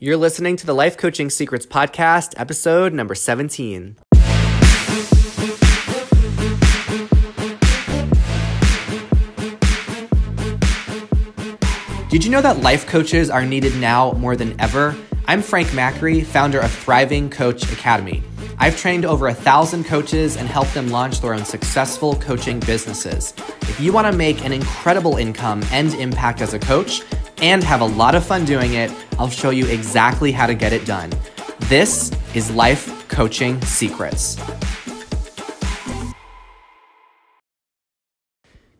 You're listening to the Life Coaching Secrets Podcast, episode number 17. Did you know that life coaches are needed now more than ever? I'm Frank Macri, founder of Thriving Coach Academy. I've trained over a thousand coaches and helped them launch their own successful coaching businesses. If you want to make an incredible income and impact as a coach and have a lot of fun doing it, I'll show you exactly how to get it done. This is Life Coaching Secrets.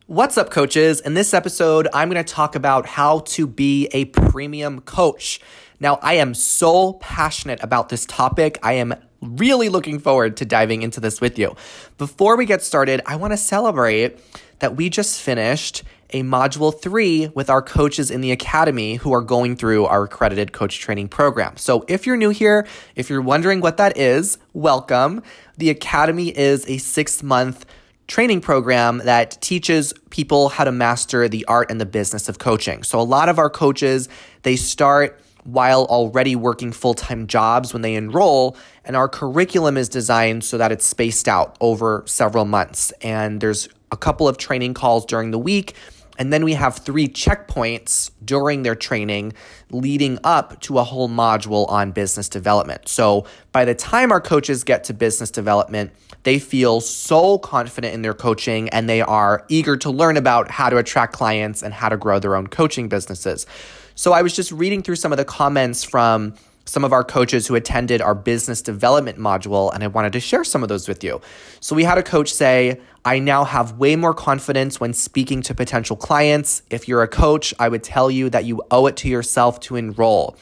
What's up, coaches? In this episode, I'm going to talk about how to be a premium coach. Now, I am so passionate about this topic. I am really looking forward to diving into this with you. Before we get started, I want to celebrate that we just finished a module three with our coaches in the academy who are going through our accredited coach training program. So if you're new here, if you're wondering what that is, welcome. The academy is a six month training program that teaches people how to master the art and the business of coaching. So a lot of our coaches, they start while already working full time jobs when they enroll. And our curriculum is designed so that it's spaced out over several months. And there's a couple of training calls during the week. And then we have three checkpoints during their training leading up to a whole module on business development. So by the time our coaches get to business development, they feel so confident in their coaching and they are eager to learn about how to attract clients and how to grow their own coaching businesses. So I was just reading through some of the comments from some of our coaches who attended our business development module, and I wanted to share some of those with you. So, we had a coach say, I now have way more confidence when speaking to potential clients. If you're a coach, I would tell you that you owe it to yourself to enroll.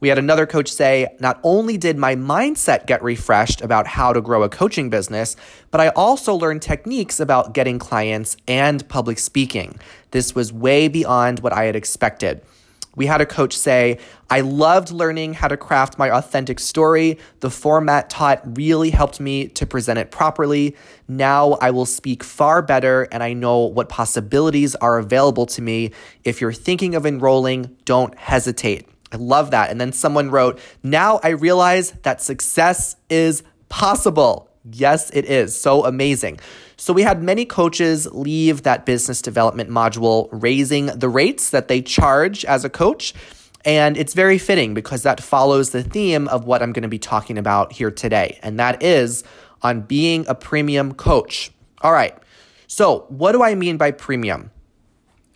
We had another coach say, Not only did my mindset get refreshed about how to grow a coaching business, but I also learned techniques about getting clients and public speaking. This was way beyond what I had expected. We had a coach say, I loved learning how to craft my authentic story. The format taught really helped me to present it properly. Now I will speak far better and I know what possibilities are available to me. If you're thinking of enrolling, don't hesitate. I love that. And then someone wrote, Now I realize that success is possible. Yes, it is. So amazing. So we had many coaches leave that business development module raising the rates that they charge as a coach. And it's very fitting because that follows the theme of what I'm going to be talking about here today. And that is on being a premium coach. All right. So, what do I mean by premium?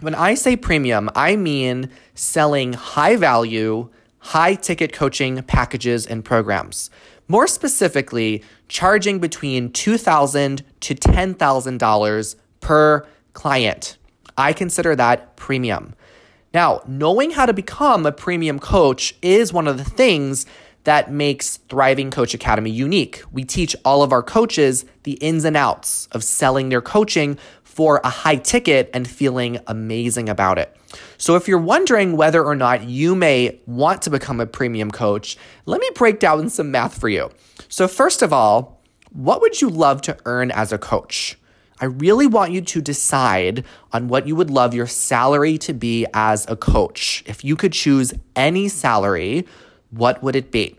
When I say premium, I mean selling high value, high ticket coaching packages and programs. More specifically, charging between 2,000 to $10,000 per client. I consider that premium. Now, knowing how to become a premium coach is one of the things that makes Thriving Coach Academy unique. We teach all of our coaches the ins and outs of selling their coaching for a high ticket and feeling amazing about it. So, if you're wondering whether or not you may want to become a premium coach, let me break down some math for you. So, first of all, what would you love to earn as a coach? I really want you to decide on what you would love your salary to be as a coach. If you could choose any salary, what would it be?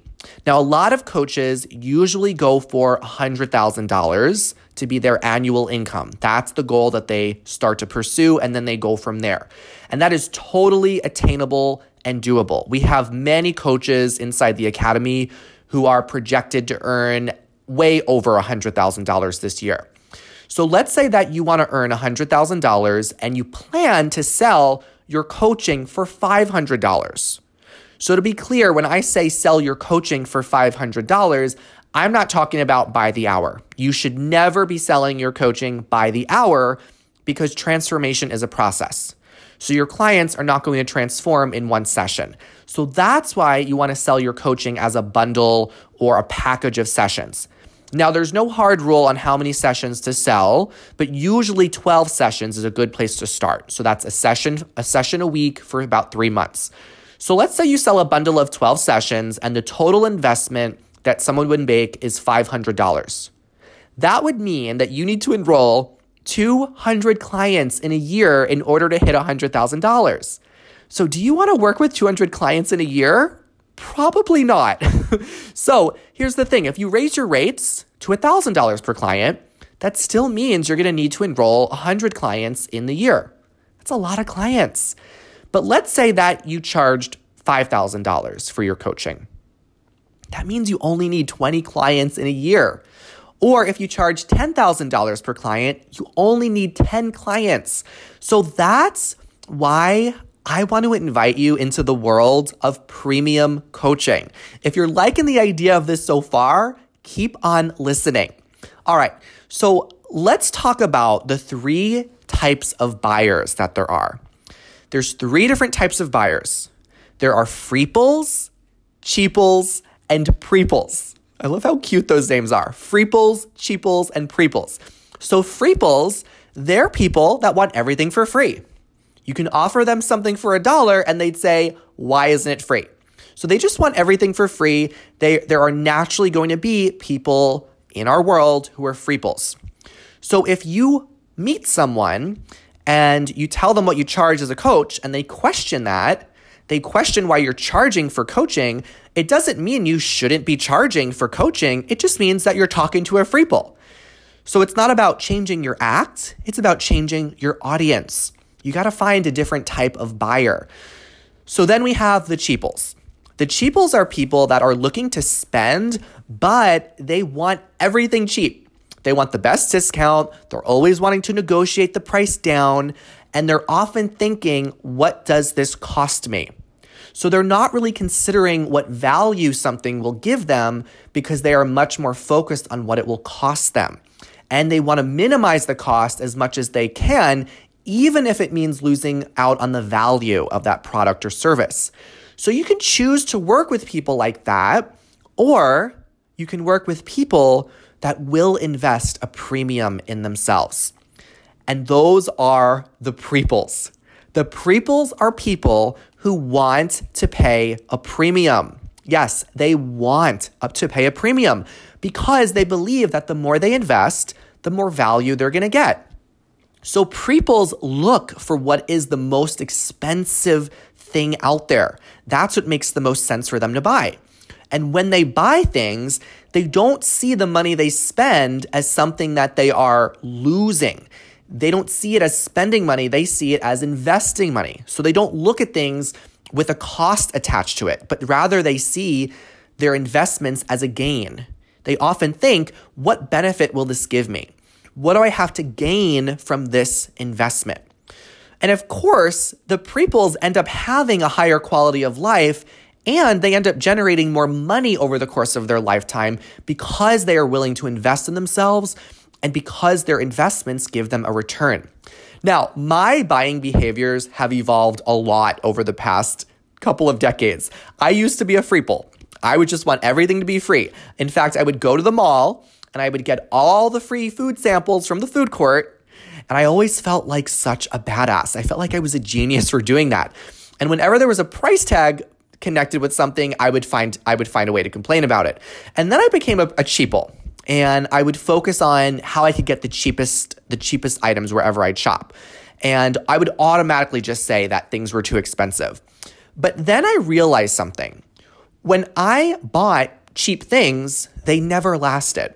Now, a lot of coaches usually go for $100,000 to be their annual income. That's the goal that they start to pursue, and then they go from there. And that is totally attainable and doable. We have many coaches inside the academy who are projected to earn way over $100,000 this year. So let's say that you want to earn $100,000 and you plan to sell your coaching for $500. So, to be clear, when I say sell your coaching for $500, I'm not talking about by the hour. You should never be selling your coaching by the hour because transformation is a process. So, your clients are not going to transform in one session. So, that's why you want to sell your coaching as a bundle or a package of sessions. Now, there's no hard rule on how many sessions to sell, but usually 12 sessions is a good place to start. So that's a session, a session a week for about three months. So let's say you sell a bundle of 12 sessions and the total investment that someone would make is $500. That would mean that you need to enroll 200 clients in a year in order to hit $100,000. So, do you want to work with 200 clients in a year? Probably not. so here's the thing if you raise your rates to $1,000 per client, that still means you're going to need to enroll 100 clients in the year. That's a lot of clients. But let's say that you charged $5,000 for your coaching. That means you only need 20 clients in a year. Or if you charge $10,000 per client, you only need 10 clients. So that's why I want to invite you into the world of premium coaching. If you're liking the idea of this so far, keep on listening. All right, so let's talk about the three types of buyers that there are. There's three different types of buyers. There are freeples, cheaples, and preeples. I love how cute those names are. Freeples, cheaples, and preeples. So freeples, they're people that want everything for free. You can offer them something for a dollar and they'd say, why isn't it free? So they just want everything for free. They, there are naturally going to be people in our world who are freeples. So if you meet someone and you tell them what you charge as a coach and they question that, they question why you're charging for coaching, it doesn't mean you shouldn't be charging for coaching. It just means that you're talking to a freeple. So it's not about changing your act, it's about changing your audience. You got to find a different type of buyer. So then we have the cheaples. The cheaples are people that are looking to spend, but they want everything cheap. They want the best discount. They're always wanting to negotiate the price down. And they're often thinking, what does this cost me? So they're not really considering what value something will give them because they are much more focused on what it will cost them. And they want to minimize the cost as much as they can even if it means losing out on the value of that product or service. So you can choose to work with people like that, or you can work with people that will invest a premium in themselves. And those are the preeples. The preeples are people who want to pay a premium. Yes, they want to pay a premium because they believe that the more they invest, the more value they're going to get. So preeples look for what is the most expensive thing out there. That's what makes the most sense for them to buy. And when they buy things, they don't see the money they spend as something that they are losing. They don't see it as spending money, they see it as investing money. So they don't look at things with a cost attached to it, but rather they see their investments as a gain. They often think, what benefit will this give me? What do I have to gain from this investment? And of course, the preeples end up having a higher quality of life and they end up generating more money over the course of their lifetime because they are willing to invest in themselves and because their investments give them a return. Now, my buying behaviors have evolved a lot over the past couple of decades. I used to be a freeple. I would just want everything to be free. In fact, I would go to the mall and I would get all the free food samples from the food court. And I always felt like such a badass. I felt like I was a genius for doing that. And whenever there was a price tag connected with something, I would find I would find a way to complain about it. And then I became a, a cheaple and I would focus on how I could get the cheapest the cheapest items wherever I'd shop. And I would automatically just say that things were too expensive. But then I realized something. When I bought cheap things, they never lasted.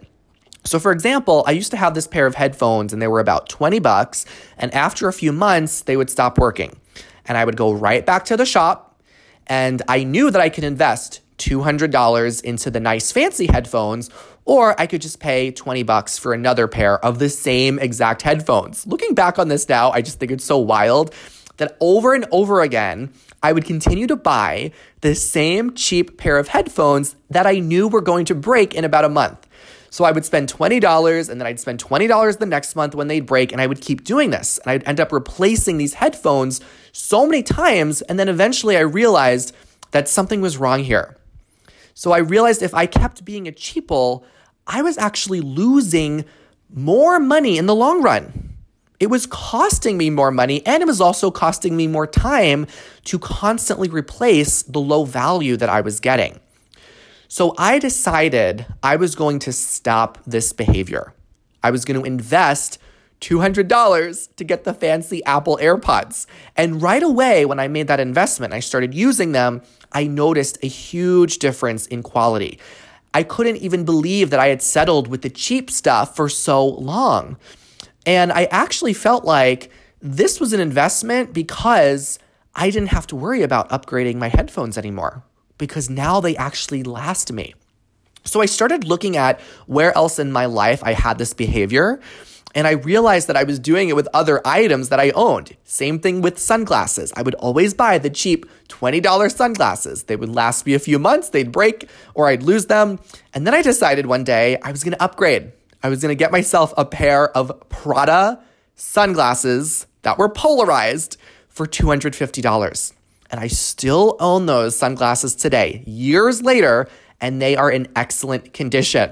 So for example, I used to have this pair of headphones and they were about 20 bucks and after a few months they would stop working. And I would go right back to the shop and I knew that I could invest $200 into the nice fancy headphones or I could just pay 20 bucks for another pair of the same exact headphones. Looking back on this now, I just think it's so wild that over and over again, I would continue to buy the same cheap pair of headphones that I knew were going to break in about a month. So I would spend $20 and then I'd spend $20 the next month when they'd break and I would keep doing this. And I'd end up replacing these headphones so many times. And then eventually I realized that something was wrong here. So I realized if I kept being a cheaple, I was actually losing more money in the long run. It was costing me more money and it was also costing me more time to constantly replace the low value that I was getting. So I decided I was going to stop this behavior. I was going to invest $200 to get the fancy Apple AirPods. And right away, when I made that investment, I started using them. I noticed a huge difference in quality. I couldn't even believe that I had settled with the cheap stuff for so long. And I actually felt like this was an investment because I didn't have to worry about upgrading my headphones anymore because now they actually last me. So I started looking at where else in my life I had this behavior. And I realized that I was doing it with other items that I owned. Same thing with sunglasses. I would always buy the cheap $20 sunglasses. They would last me a few months, they'd break, or I'd lose them. And then I decided one day I was gonna upgrade. I was gonna get myself a pair of Prada sunglasses that were polarized for $250. And I still own those sunglasses today, years later, and they are in excellent condition.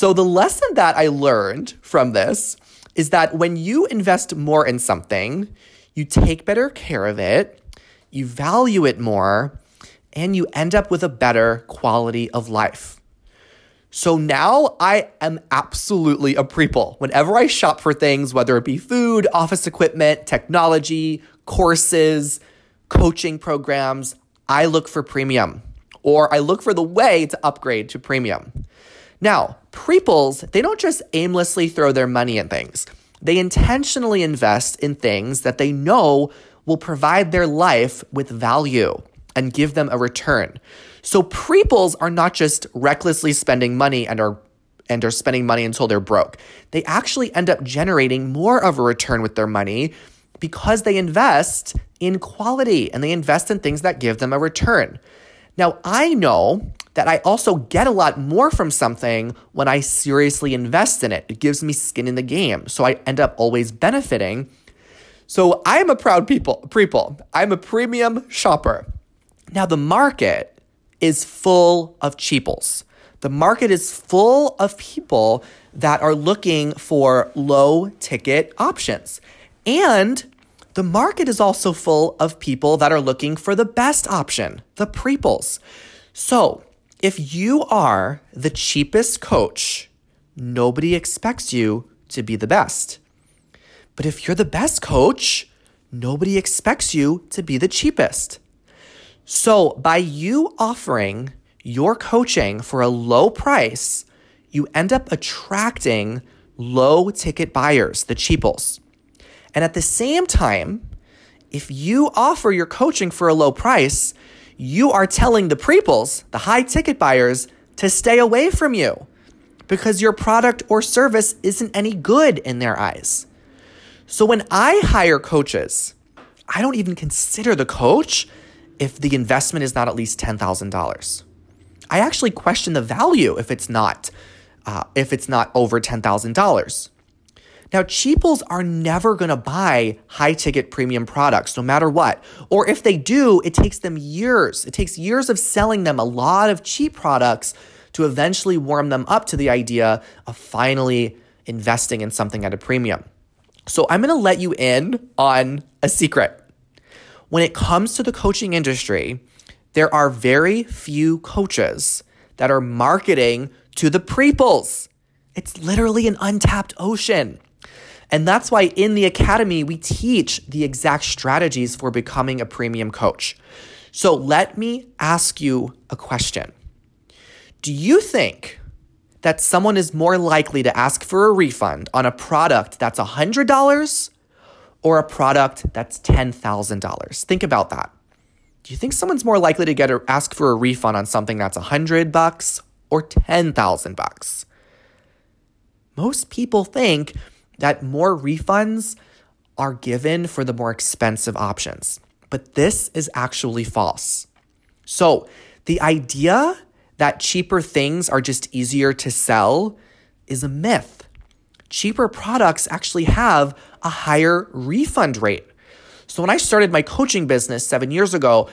So, the lesson that I learned from this is that when you invest more in something, you take better care of it, you value it more, and you end up with a better quality of life. So now I am absolutely a preple. Whenever I shop for things, whether it be food, office equipment, technology, courses, coaching programs, I look for premium or I look for the way to upgrade to premium. Now, preples, they don't just aimlessly throw their money at things. They intentionally invest in things that they know will provide their life with value and give them a return. So preples are not just recklessly spending money and are and are spending money until they're broke. They actually end up generating more of a return with their money because they invest in quality and they invest in things that give them a return. Now, I know that I also get a lot more from something when I seriously invest in it. It gives me skin in the game. So I end up always benefiting. So I am a proud people, people. I'm a premium shopper. Now, the market is full of cheaples. The market is full of people that are looking for low ticket options. And the market is also full of people that are looking for the best option, the preples. So, if you are the cheapest coach, nobody expects you to be the best. But if you're the best coach, nobody expects you to be the cheapest. So, by you offering your coaching for a low price, you end up attracting low ticket buyers, the cheaples. And at the same time, if you offer your coaching for a low price, you are telling the preples, the high ticket buyers, to stay away from you because your product or service isn't any good in their eyes. So when I hire coaches, I don't even consider the coach if the investment is not at least $10,000. I actually question the value if it's not uh, if it's not over $10,000. Now, cheaples are never going to buy high ticket premium products, no matter what. Or if they do, it takes them years. It takes years of selling them a lot of cheap products to eventually warm them up to the idea of finally investing in something at a premium. So, I'm going to let you in on a secret. When it comes to the coaching industry, there are very few coaches that are marketing to the preples. It's literally an untapped ocean. And that's why in the academy, we teach the exact strategies for becoming a premium coach. So let me ask you a question Do you think that someone is more likely to ask for a refund on a product that's $100 or a product that's $10,000? Think about that. Do you think someone's more likely to get a, ask for a refund on something that's 100 bucks or 10,000 bucks? Most people think that more refunds are given for the more expensive options. But this is actually false. So, the idea that cheaper things are just easier to sell is a myth. Cheaper products actually have a higher refund rate. So, when I started my coaching business seven years ago,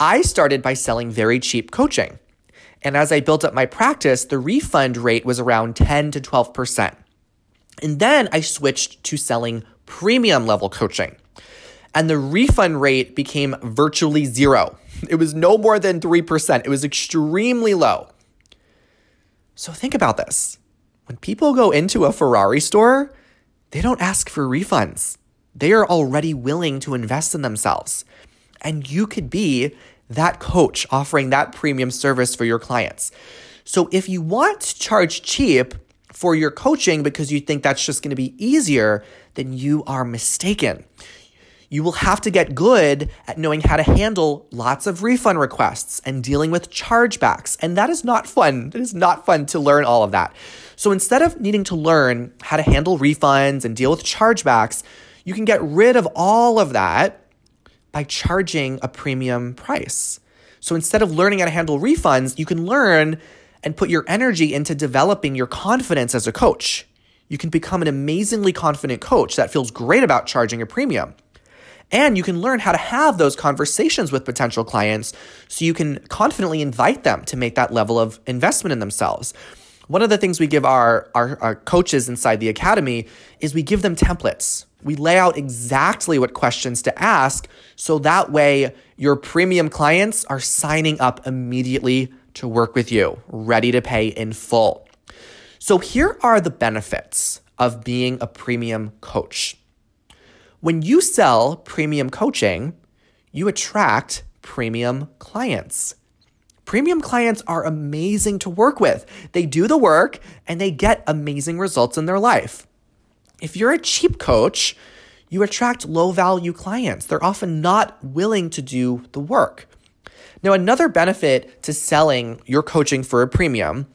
I started by selling very cheap coaching. And as I built up my practice, the refund rate was around 10 to 12%. And then I switched to selling premium level coaching. And the refund rate became virtually zero. It was no more than 3%. It was extremely low. So think about this. When people go into a Ferrari store, they don't ask for refunds. They are already willing to invest in themselves. And you could be that coach offering that premium service for your clients. So if you want to charge cheap for your coaching because you think that's just going to be easier, then you are mistaken. You will have to get good at knowing how to handle lots of refund requests and dealing with chargebacks. And that is not fun. It is not fun to learn all of that. So instead of needing to learn how to handle refunds and deal with chargebacks, you can get rid of all of that by charging a premium price. So instead of learning how to handle refunds, you can learn and put your energy into developing your confidence as a coach. You can become an amazingly confident coach that feels great about charging a premium. And you can learn how to have those conversations with potential clients so you can confidently invite them to make that level of investment in themselves. One of the things we give our, our, our, coaches inside the academy is we give them templates. We lay out exactly what questions to ask so that way your premium clients are signing up immediately to work with you, ready to pay in full. So here are the benefits of being a premium coach. When you sell premium coaching, you attract premium clients. Premium clients are amazing to work with. They do the work and they get amazing results in their life. If you're a cheap coach, you attract low value clients. They're often not willing to do the work. Now, another benefit to selling your coaching for a premium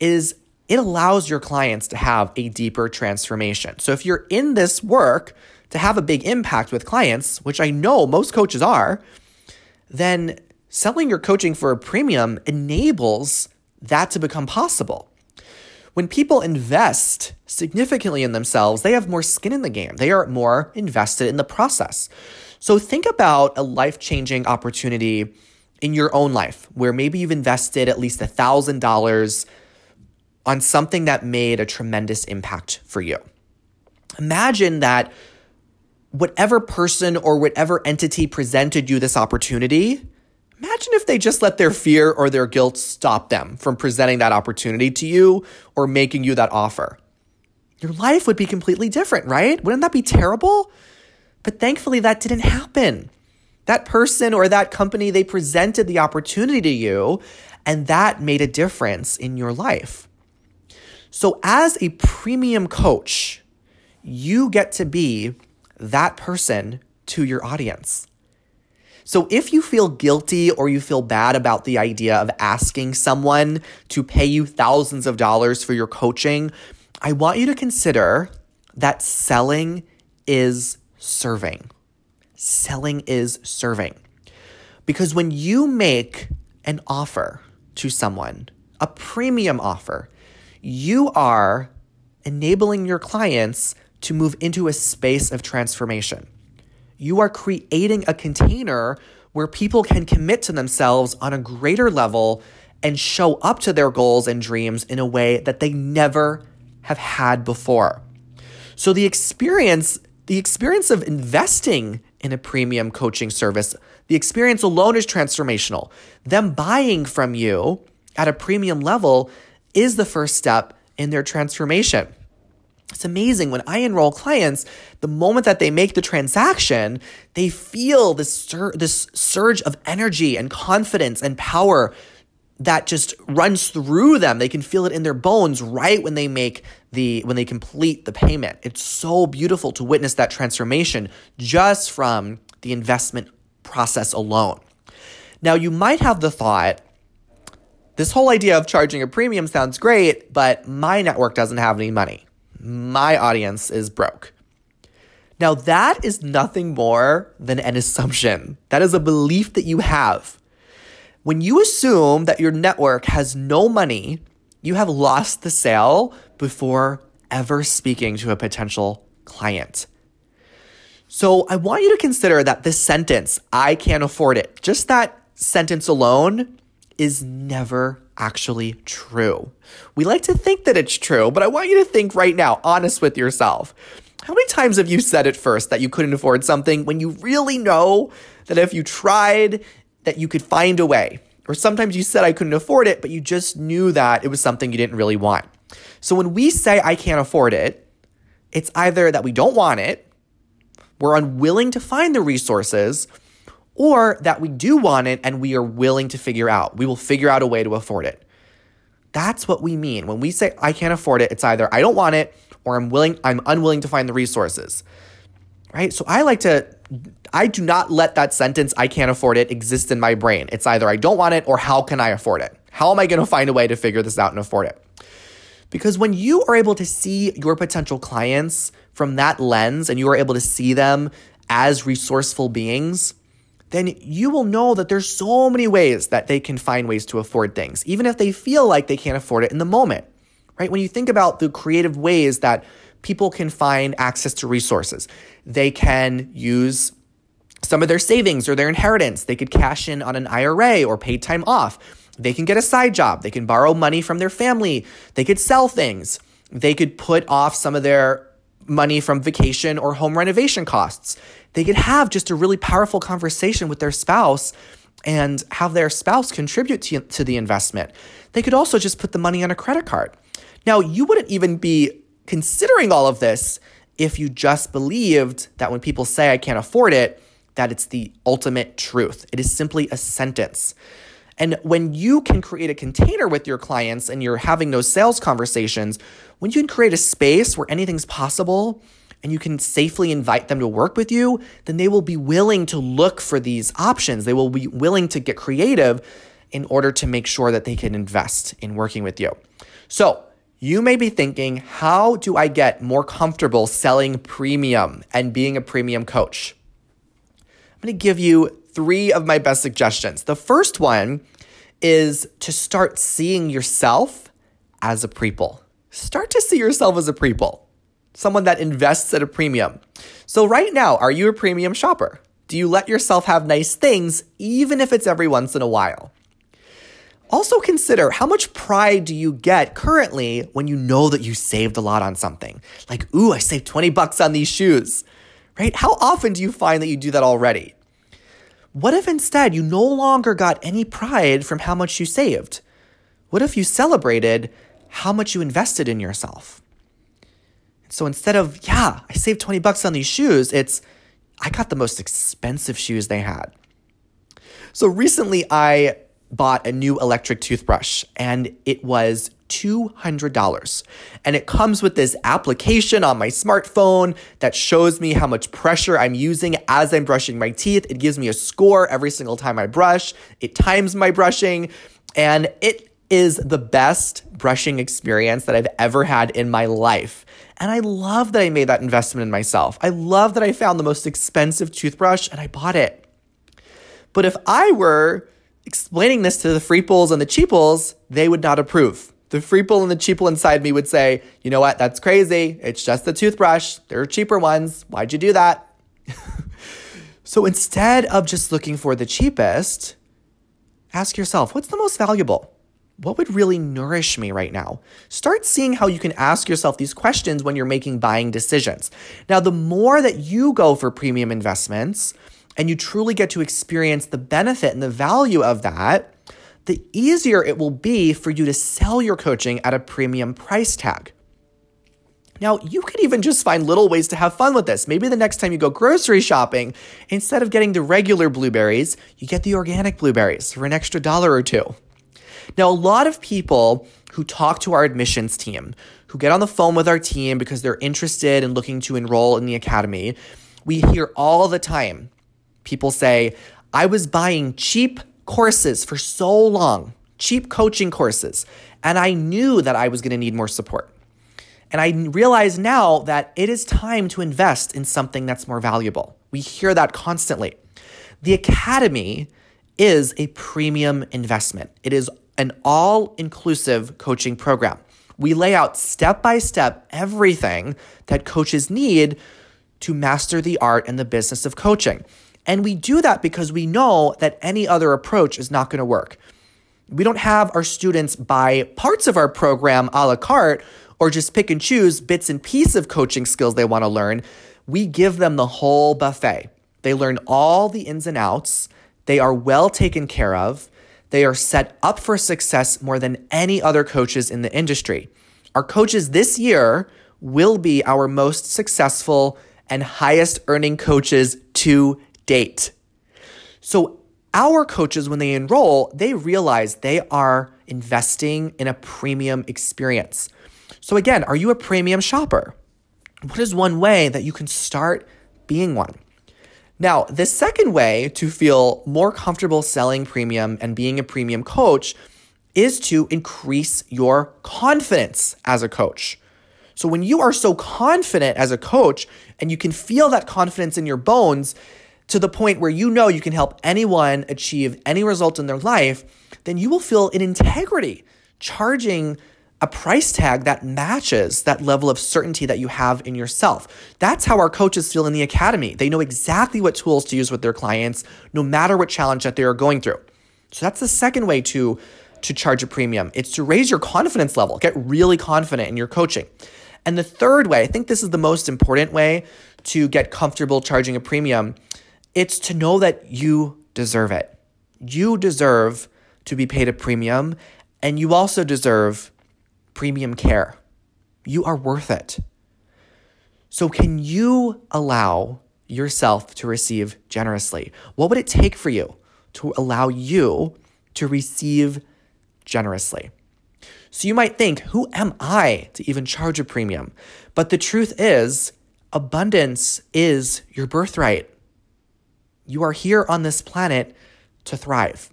is it allows your clients to have a deeper transformation. So if you're in this work, to have a big impact with clients, which I know most coaches are, then selling your coaching for a premium enables that to become possible. When people invest significantly in themselves, they have more skin in the game. They are more invested in the process. So think about a life changing opportunity in your own life where maybe you've invested at least $1,000 on something that made a tremendous impact for you. Imagine that whatever person or whatever entity presented you this opportunity, imagine if they just let their fear or their guilt stop them from presenting that opportunity to you or making you that offer. Your life would be completely different, right? Wouldn't that be terrible? But thankfully, that didn't happen. That person or that company, they presented the opportunity to you, and that made a difference in your life. So, as a premium coach, you get to be that person to your audience. So if you feel guilty or you feel bad about the idea of asking someone to pay you thousands of dollars for your coaching, I want you to consider that selling is serving. Selling is serving. Because when you make an offer to someone, a premium offer, you are enabling your clients to move into a space of transformation. You are creating a container where people can commit to themselves on a greater level and show up to their goals and dreams in a way that they never have had before. So the experience, the experience of investing in a premium coaching service, the experience alone is transformational. Them buying from you at a premium level is the first step in their transformation. It's amazing when I enroll clients, the moment that they make the transaction, they feel this sur- this surge of energy and confidence and power that just runs through them. They can feel it in their bones right when they make the when they complete the payment. It's so beautiful to witness that transformation just from the investment process alone. Now, you might have the thought, this whole idea of charging a premium sounds great, but my network doesn't have any money my audience is broke. Now, that is nothing more than an assumption. That is a belief that you have. When you assume that your network has no money, you have lost the sale before ever speaking to a potential client. So, I want you to consider that this sentence, I can't afford it, just that sentence alone is never actually true. We like to think that it's true, but I want you to think right now, honest with yourself. How many times have you said at first that you couldn't afford something when you really know that if you tried, that you could find a way? Or sometimes you said I couldn't afford it, but you just knew that it was something you didn't really want. So when we say I can't afford it, it's either that we don't want it, we're unwilling to find the resources, or that we do want it and we are willing to figure out. We will figure out a way to afford it. That's what we mean. When we say I can't afford it, it's either I don't want it or I'm willing I'm unwilling to find the resources. Right? So I like to I do not let that sentence I can't afford it exist in my brain. It's either I don't want it or how can I afford it? How am I going to find a way to figure this out and afford it? Because when you are able to see your potential clients from that lens and you are able to see them as resourceful beings, then you will know that there's so many ways that they can find ways to afford things, even if they feel like they can't afford it in the moment. Right? When you think about the creative ways that people can find access to resources, they can use some of their savings or their inheritance. They could cash in on an IRA or paid time off. They can get a side job. They can borrow money from their family. They could sell things. They could put off some of their money from vacation or home renovation costs. They could have just a really powerful conversation with their spouse and have their spouse contribute to, to the investment. They could also just put the money on a credit card. Now, you wouldn't even be considering all of this if you just believed that when people say I can't afford it, that it's the ultimate truth. It is simply a sentence. And when you can create a container with your clients and you're having those sales conversations, when you can create a space where anything's possible and you can safely invite them to work with you, then they will be willing to look for these options. They will be willing to get creative in order to make sure that they can invest in working with you. So, you may be thinking, how do I get more comfortable selling premium and being a premium coach? I'm going to give you three of my best suggestions. The first one is to start seeing yourself as a preple. Start to see yourself as a preple, someone that invests at a premium. So, right now, are you a premium shopper? Do you let yourself have nice things, even if it's every once in a while? Also consider how much pride do you get currently when you know that you saved a lot on something? Like, ooh, I saved 20 bucks on these shoes, right? How often do you find that you do that already? What if instead you no longer got any pride from how much you saved? What if you celebrated how much you invested in yourself? So instead of, yeah, I saved 20 bucks on these shoes, it's, I got the most expensive shoes they had. So recently I bought a new electric toothbrush and it was $200. And it comes with this application on my smartphone that shows me how much pressure I'm using as I'm brushing my teeth. It gives me a score every single time I brush, it times my brushing, and it is the best brushing experience that I've ever had in my life. And I love that I made that investment in myself. I love that I found the most expensive toothbrush and I bought it. But if I were explaining this to the freeples and the cheaples, they would not approve. The freeple and the cheaple inside me would say, you know what, that's crazy. It's just the toothbrush. There are cheaper ones. Why'd you do that? so instead of just looking for the cheapest, ask yourself, what's the most valuable? What would really nourish me right now? Start seeing how you can ask yourself these questions when you're making buying decisions. Now, the more that you go for premium investments, and you truly get to experience the benefit and the value of that, the easier it will be for you to sell your coaching at a premium price tag. Now, you could even just find little ways to have fun with this. Maybe the next time you go grocery shopping, instead of getting the regular blueberries, you get the organic blueberries for an extra dollar or two. Now, a lot of people who talk to our admissions team, who get on the phone with our team because they're interested in looking to enroll in the academy, we hear all the time People say, I was buying cheap courses for so long, cheap coaching courses, and I knew that I was going to need more support. And I realize now that it is time to invest in something that's more valuable. We hear that constantly. The Academy is a premium investment, it is an all inclusive coaching program. We lay out step by step everything that coaches need to master the art and the business of coaching. And we do that because we know that any other approach is not going to work. We don't have our students buy parts of our program a la carte or just pick and choose bits and pieces of coaching skills they want to learn. We give them the whole buffet. They learn all the ins and outs. They are well taken care of. They are set up for success more than any other coaches in the industry. Our coaches this year will be our most successful and highest earning coaches to date. So, our coaches, when they enroll, they realize they are investing in a premium experience. So, again, are you a premium shopper? What is one way that you can start being one? Now, the second way to feel more comfortable selling premium and being a premium coach is to increase your confidence as a coach. So, when you are so confident as a coach and you can feel that confidence in your bones to the point where you know you can help anyone achieve any result in their life, then you will feel an integrity charging a price tag that matches that level of certainty that you have in yourself. That's how our coaches feel in the academy. They know exactly what tools to use with their clients, no matter what challenge that they are going through. So that's the second way to to charge a premium. It's to raise your confidence level, get really confident in your coaching. And the third way, I think this is the most important way to get comfortable charging a premium, it's to know that you deserve it. You deserve to be paid a premium, and you also deserve premium care. You are worth it. So, can you allow yourself to receive generously? What would it take for you to allow you to receive generously? So, you might think, who am I to even charge a premium? But the truth is, abundance is your birthright. You are here on this planet to thrive.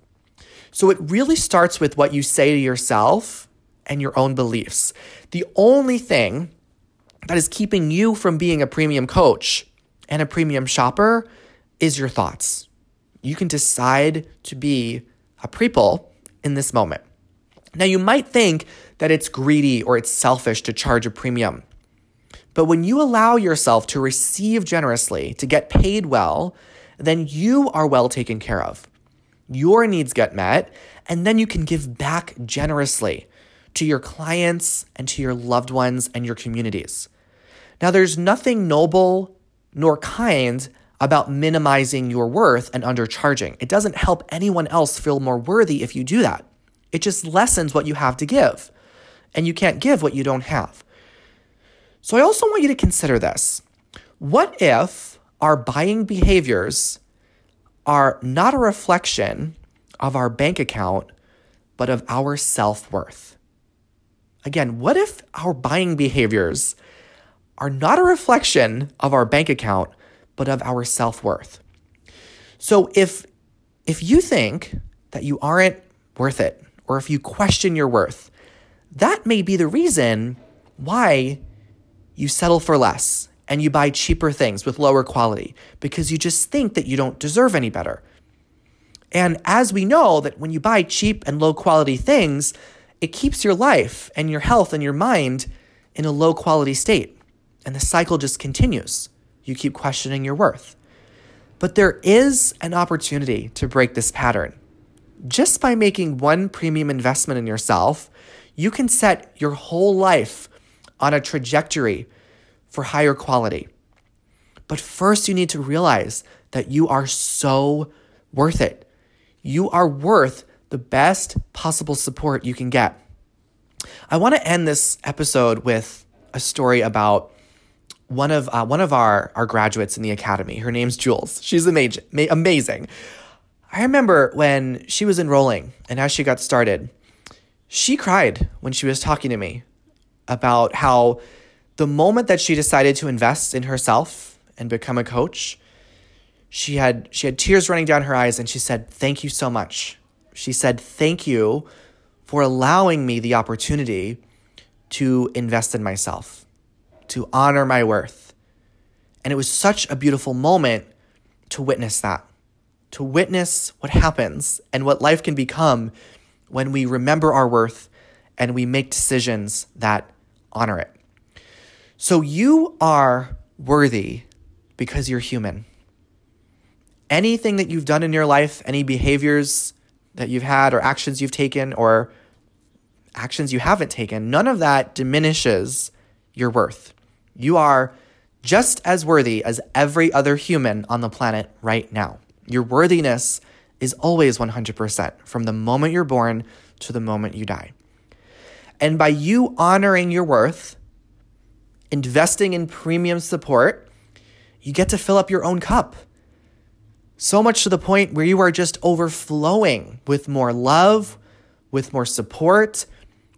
So, it really starts with what you say to yourself and your own beliefs. The only thing that is keeping you from being a premium coach and a premium shopper is your thoughts. You can decide to be a preple in this moment. Now, you might think that it's greedy or it's selfish to charge a premium. But when you allow yourself to receive generously, to get paid well, then you are well taken care of. Your needs get met, and then you can give back generously to your clients and to your loved ones and your communities. Now, there's nothing noble nor kind about minimizing your worth and undercharging. It doesn't help anyone else feel more worthy if you do that. It just lessens what you have to give, and you can't give what you don't have. So, I also want you to consider this. What if our buying behaviors are not a reflection of our bank account, but of our self worth? Again, what if our buying behaviors are not a reflection of our bank account, but of our self worth? So if if you think that you aren't worth it, or if you question your worth, that may be the reason why you settle for less and you buy cheaper things with lower quality because you just think that you don't deserve any better. And as we know that when you buy cheap and low quality things, it keeps your life and your health and your mind in a low quality state. And the cycle just continues. You keep questioning your worth. But there is an opportunity to break this pattern. Just by making one premium investment in yourself, you can set your whole life on a trajectory for higher quality. But first, you need to realize that you are so worth it. You are worth the best possible support you can get. I want to end this episode with a story about one of uh, one of our our graduates in the academy. Her name's Jules. She's amazing. Amazing. I remember when she was enrolling and as she got started, she cried when she was talking to me about how the moment that she decided to invest in herself and become a coach, she had she had tears running down her eyes and she said, "Thank you so much. She said, Thank you for allowing me the opportunity to invest in myself, to honor my worth. And it was such a beautiful moment to witness that, to witness what happens and what life can become when we remember our worth and we make decisions that honor it. So you are worthy because you're human. Anything that you've done in your life, any behaviors, that you've had or actions you've taken or actions you haven't taken, none of that diminishes your worth. You are just as worthy as every other human on the planet right now. Your worthiness is always 100% from the moment you're born to the moment you die. And by you honoring your worth, investing in premium support, you get to fill up your own cup. So much to the point where you are just overflowing with more love, with more support,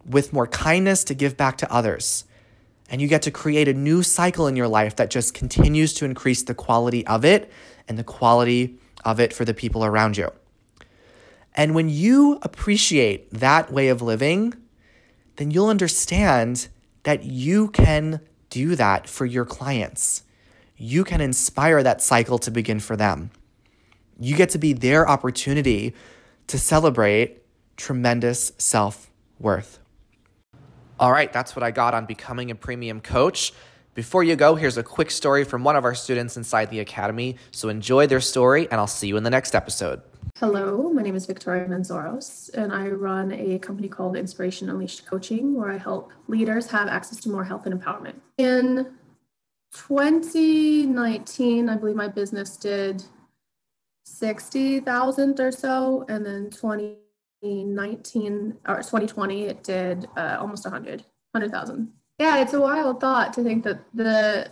with more kindness to give back to others. And you get to create a new cycle in your life that just continues to increase the quality of it and the quality of it for the people around you. And when you appreciate that way of living, then you'll understand that you can do that for your clients. You can inspire that cycle to begin for them. You get to be their opportunity to celebrate tremendous self worth. All right, that's what I got on becoming a premium coach. Before you go, here's a quick story from one of our students inside the Academy. So enjoy their story, and I'll see you in the next episode. Hello, my name is Victoria Manzoros, and I run a company called Inspiration Unleashed Coaching, where I help leaders have access to more health and empowerment. In 2019, I believe my business did 60,000 or so, and then 2019 or 2020, it did uh, almost 100, 100,000. Yeah, it's a wild thought to think that the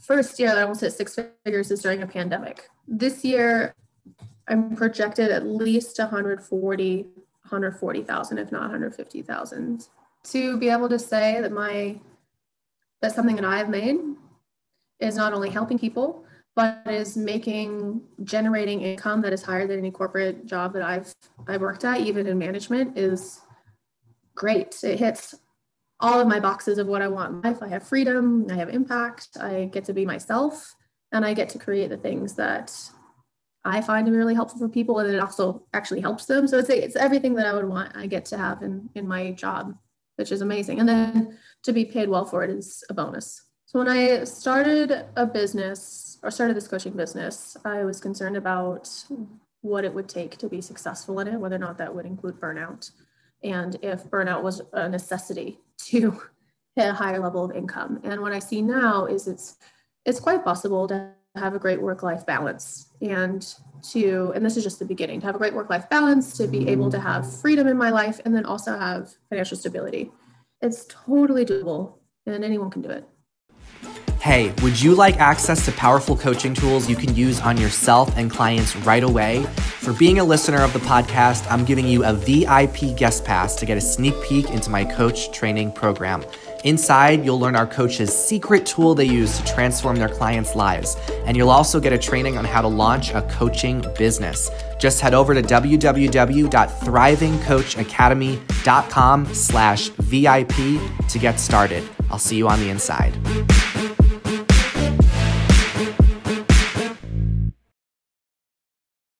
first year that I almost hit six figures is during a pandemic. This year, I'm projected at least 140, 140,000, if not 150,000. To be able to say that my that something that I've made is not only helping people, but is making generating income that is higher than any corporate job that I've I've worked at, even in management, is great. It hits all of my boxes of what I want in life. I have freedom, I have impact, I get to be myself, and I get to create the things that I find be really helpful for people, and it also actually helps them. So it's it's everything that I would want. I get to have in in my job, which is amazing. And then to be paid well for it is a bonus. So when I started a business or started this coaching business, I was concerned about what it would take to be successful in it, whether or not that would include burnout, and if burnout was a necessity to hit a higher level of income. And what I see now is it's it's quite possible to have a great work-life balance and to and this is just the beginning to have a great work-life balance to be able to have freedom in my life and then also have financial stability it's totally doable and anyone can do it Hey, would you like access to powerful coaching tools you can use on yourself and clients right away? For being a listener of the podcast, I'm giving you a VIP guest pass to get a sneak peek into my coach training program. Inside, you'll learn our coach's secret tool they use to transform their clients' lives. And you'll also get a training on how to launch a coaching business. Just head over to www.thrivingcoachacademy.com slash VIP to get started. I'll see you on the inside.